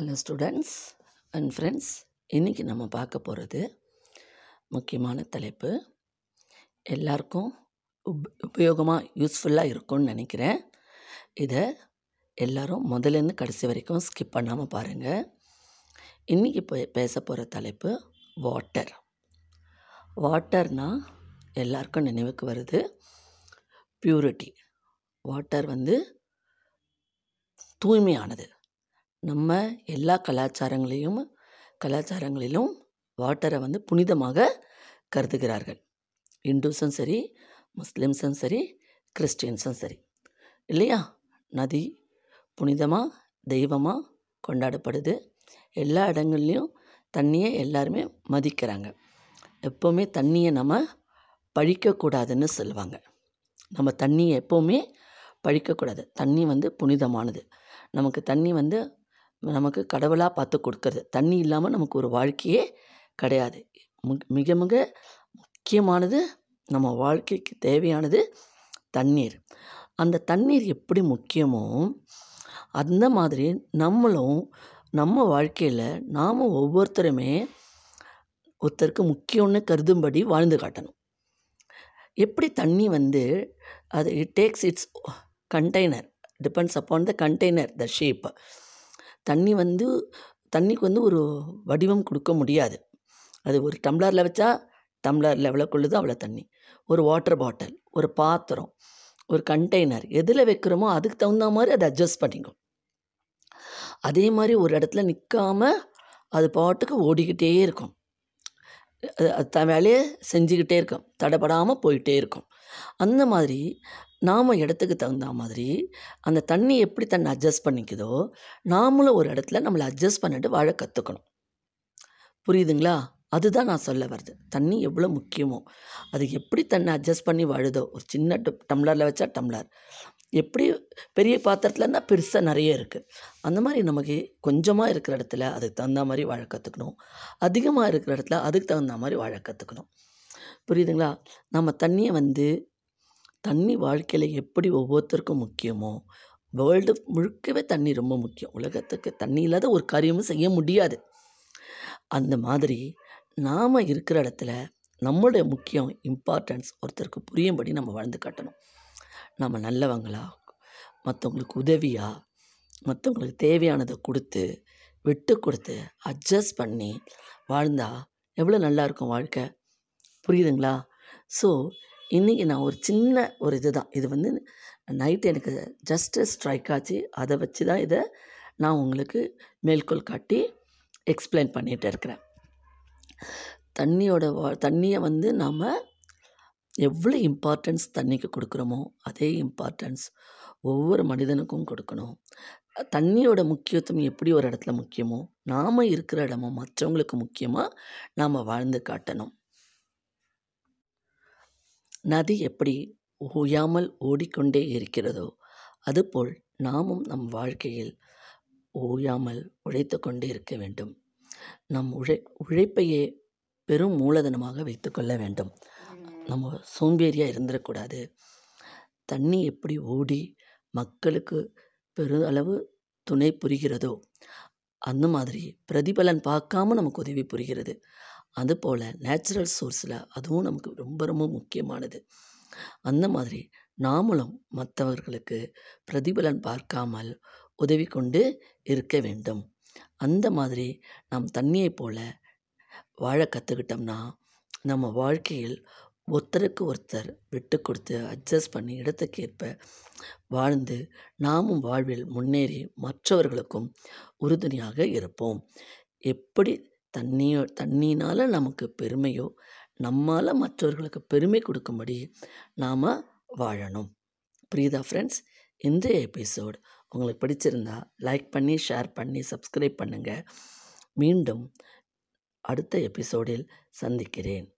Hello students and friends இன்றைக்கி நம்ம பார்க்க போகிறது முக்கியமான தலைப்பு. எல்லாருக்கும் உப் உபயோகமாக யூஸ்ஃபுல்லாக இருக்கும்னு நினைக்கிறேன். இதை எல்லோரும் முதலேருந்து கடைசி வரைக்கும் ஸ்கிப் பண்ணாமல் பாருங்கள் இன்றைக்கி போய் பேச போகிற தலைப்பு வாட்டர் வாட்டர்னால் எல்லாருக்கும் நினைவுக்கு வருது. பியூரிட்டி வாட்டர் வந்து தூய்மையானது. நம்ம எல்லா கலாச்சாரங்களையும் கலாச்சாரங்களிலும் வாட்டரை வந்து புனிதமாக கருதுகிறார்கள். இந்துஸும் சரி முஸ்லீம்ஸும் சரி கிறிஸ்டியன்ஸும் சரி. இல்லையா? நதி புனிதமாக தெய்வமாக கொண்டாடப்படுது. எல்லா இடங்கள்லையும் தண்ணியை எல்லாருமே மதிக்கிறாங்க. எப்போவுமே தண்ணியை நம்ம பழிக்கக்கூடாதுன்னு சொல்லுவாங்க. நம்ம தண்ணியை எப்போவுமே பழிக்கக்கூடாது. தண்ணி வந்து புனிதமானது. நமக்கு தண்ணி வந்து நமக்கு கடவுளாக பார்த்து கொடுக்கறது. தண்ணி இல்லாமல் நமக்கு ஒரு வாழ்க்கையே கிடையாது. மிக மிக முக்கியமானது நம்ம வாழ்க்கைக்கு தேவையானது தண்ணீர். அந்த தண்ணீர் எப்படி முக்கியமோ அந்த மாதிரி நம்மளும் நம்ம வாழ்க்கையில் நாம் ஒவ்வொருத்தருமே ஒருத்தருக்கு முக்கியம்னு கருதும்படி வாழ்ந்து காட்டணும். எப்படி தண்ணி வந்து அது it takes its container depends upon the container the shape தண்ணி வந்து தண்ணிக்கு வந்து ஒரு வடிவம் கொடுக்க முடியாது. அது ஒரு டம்ளரில் வச்சா டம்ளரில் எவ்வளோ கொள்ளுதோ அவ்வளோ தண்ணி. ஒரு வாட்டர் பாட்டில் ஒரு பாத்திரம் ஒரு கண்டெய்னர் எதில் வைக்கிறோமோ அதுக்கு தகுந்த மாதிரி அதை அட்ஜஸ்ட் பண்ணிக்கும் அதே மாதிரி ஒரு இடத்துல நிற்காம அது பாட்டுக்கு ஓடிக்கிட்டே இருக்கும். அது த வேலையை செஞ்சுக்கிட்டே இருக்கும். தடைப்படாமல் போயிட்டே இருக்கும். அந்த மாதிரி நாம் இடத்துக்கு தகுந்த மாதிரி அந்த தண்ணி எப்படி தன்னை அட்ஜஸ்ட் பண்ணிக்குதோ நாமளும் ஒரு இடத்துல நம்மளை அட்ஜஸ்ட் பண்ணிட்டு வாழ கற்றுக்கணும் புரியுதுங்களா? அதுதான் நான் சொல்ல வருது தண்ணி எவ்வளோ முக்கியமோ அது எப்படி தன்னை அட்ஜஸ்ட் பண்ணி வாழுதோ ஒரு சின்ன டம்ளரில் வச்சா டம்ளர். எப்படி பெரிய பாத்திரத்தில் இருந்தால் பெருசாக நிறைய இருக்குது அந்த மாதிரி நமக்கு கொஞ்சமாக இருக்கிற இடத்துல அதுக்கு தகுந்த மாதிரி வாழ கற்றுக்கணும் அதிகமாக இருக்கிற இடத்துல அதுக்கு தகுந்த மாதிரி வாழ கற்றுக்கணும் புரியுதுங்களா? நம்ம தண்ணியை வந்து தண்ணி வாழ்க்கையில் எப்படி ஒவ்வொருத்தருக்கும் முக்கியமோ வேர்ல்டு முழுக்கவே தண்ணி ரொம்ப முக்கியம். உலகத்துக்கு தண்ணி இல்லாத ஒரு காரியமும் செய்ய முடியாது. அந்த மாதிரி நாம் இருக்கிற இடத்துல நம்மளுடைய முக்கியம் இம்பார்ட்டன்ஸ் ஒருத்தருக்கு புரியும்படி நம்ம வாழ்ந்து காட்டணும். நம்ம நல்லவங்களா? மற்றவங்களுக்கு உதவியாக மற்றவங்களுக்கு தேவையானதை கொடுத்து விட்டு கொடுத்து அட்ஜஸ்ட் பண்ணி வாழ்ந்தால் எவ்வளோ நல்லாயிருக்கும் வாழ்க்கை. புரியுதுங்களா? ஸோ இன்றைக்கி நான் ஒரு சின்ன ஒரு இது தான் இது வந்து நைட்டு எனக்கு ஜஸ்ட்டு ஸ்ட்ரைக் ஆச்சு. அதை வச்சு தான் இதை நான் உங்களுக்கு மேற்கோள் காட்டி எக்ஸ்பிளைன் பண்ணிகிட்டு இருக்கிறேன். தண்ணியோட வா தண்ணியை வந்து நாம் எவ்வளோ இம்பார்ட்டன்ஸ் தண்ணிக்கு கொடுக்குறோமோ அதே இம்பார்ட்டன்ஸ் ஒவ்வொரு மனிதனுக்கும் கொடுக்கணும். தண்ணியோட முக்கியத்துவம் எப்படி ஒரு இடத்துல முக்கியமோ நாம் இருக்கிற இடமும் மற்றவங்களுக்கு முக்கியமாக நாம் வாழ்ந்து காட்டணும். நதி எப்படி ஓயாமல் ஓடிக்கொண்டே இருக்கிறதோ அதுபோல் நாமும் நம் வாழ்க்கையில் ஓயாமல் உழைத்து கொண்டே இருக்க வேண்டும். நம் உழை உழைப்பையே பெரும் மூலதனமாக வைத்துக்கொள்ள வேண்டும். நம்ம சோம்பேறியாக இருந்துடக்கூடாது. தண்ணி எப்படி ஓடி மக்களுக்கு பெருளவு துணை புரிகிறதோ அந்த மாதிரி பிரதிபலன் பார்க்காம நமக்கு உதவி புரிகிறது. அதுபோல் நேச்சுரல் சோர்ஸில் அதுவும் நமக்கு ரொம்ப ரொம்ப முக்கியமானது. அந்த மாதிரி நாமளும் மற்றவர்களுக்கு பிரதிபலன் பார்க்காமல் உதவி கொண்டு இருக்க வேண்டும். அந்த மாதிரி நாம் தண்ணியை போல் வாழ கற்றுக்கிட்டோம்னா நம்ம வாழ்க்கையில் ஒருத்தருக்கு ஒருத்தர் விட்டு கொடுத்து அட்ஜஸ்ட் பண்ணி இடத்துக்கேற்ப வாழ்ந்து நாமும் வாழ்வில் முன்னேறி மற்றவர்களுக்கும் உறுதுணையாக இருப்போம். எப்படி தண்ணியோ தண்ணினால் நமக்கு பெருமையோ நம்மால் மற்றவர்களுக்கு பெருமை கொடுக்கும்படி நாம் வாழணும். புரியுதா ஃப்ரெண்ட்ஸ் இன்றைய எபிசோட் உங்களுக்கு பிடிச்சிருந்தா லைக் பண்ணி ஷேர் பண்ணி சப்ஸ்கிரைப் பண்ணுங்கள் மீண்டும் அடுத்த எபிசோடில் சந்திக்கிறேன்.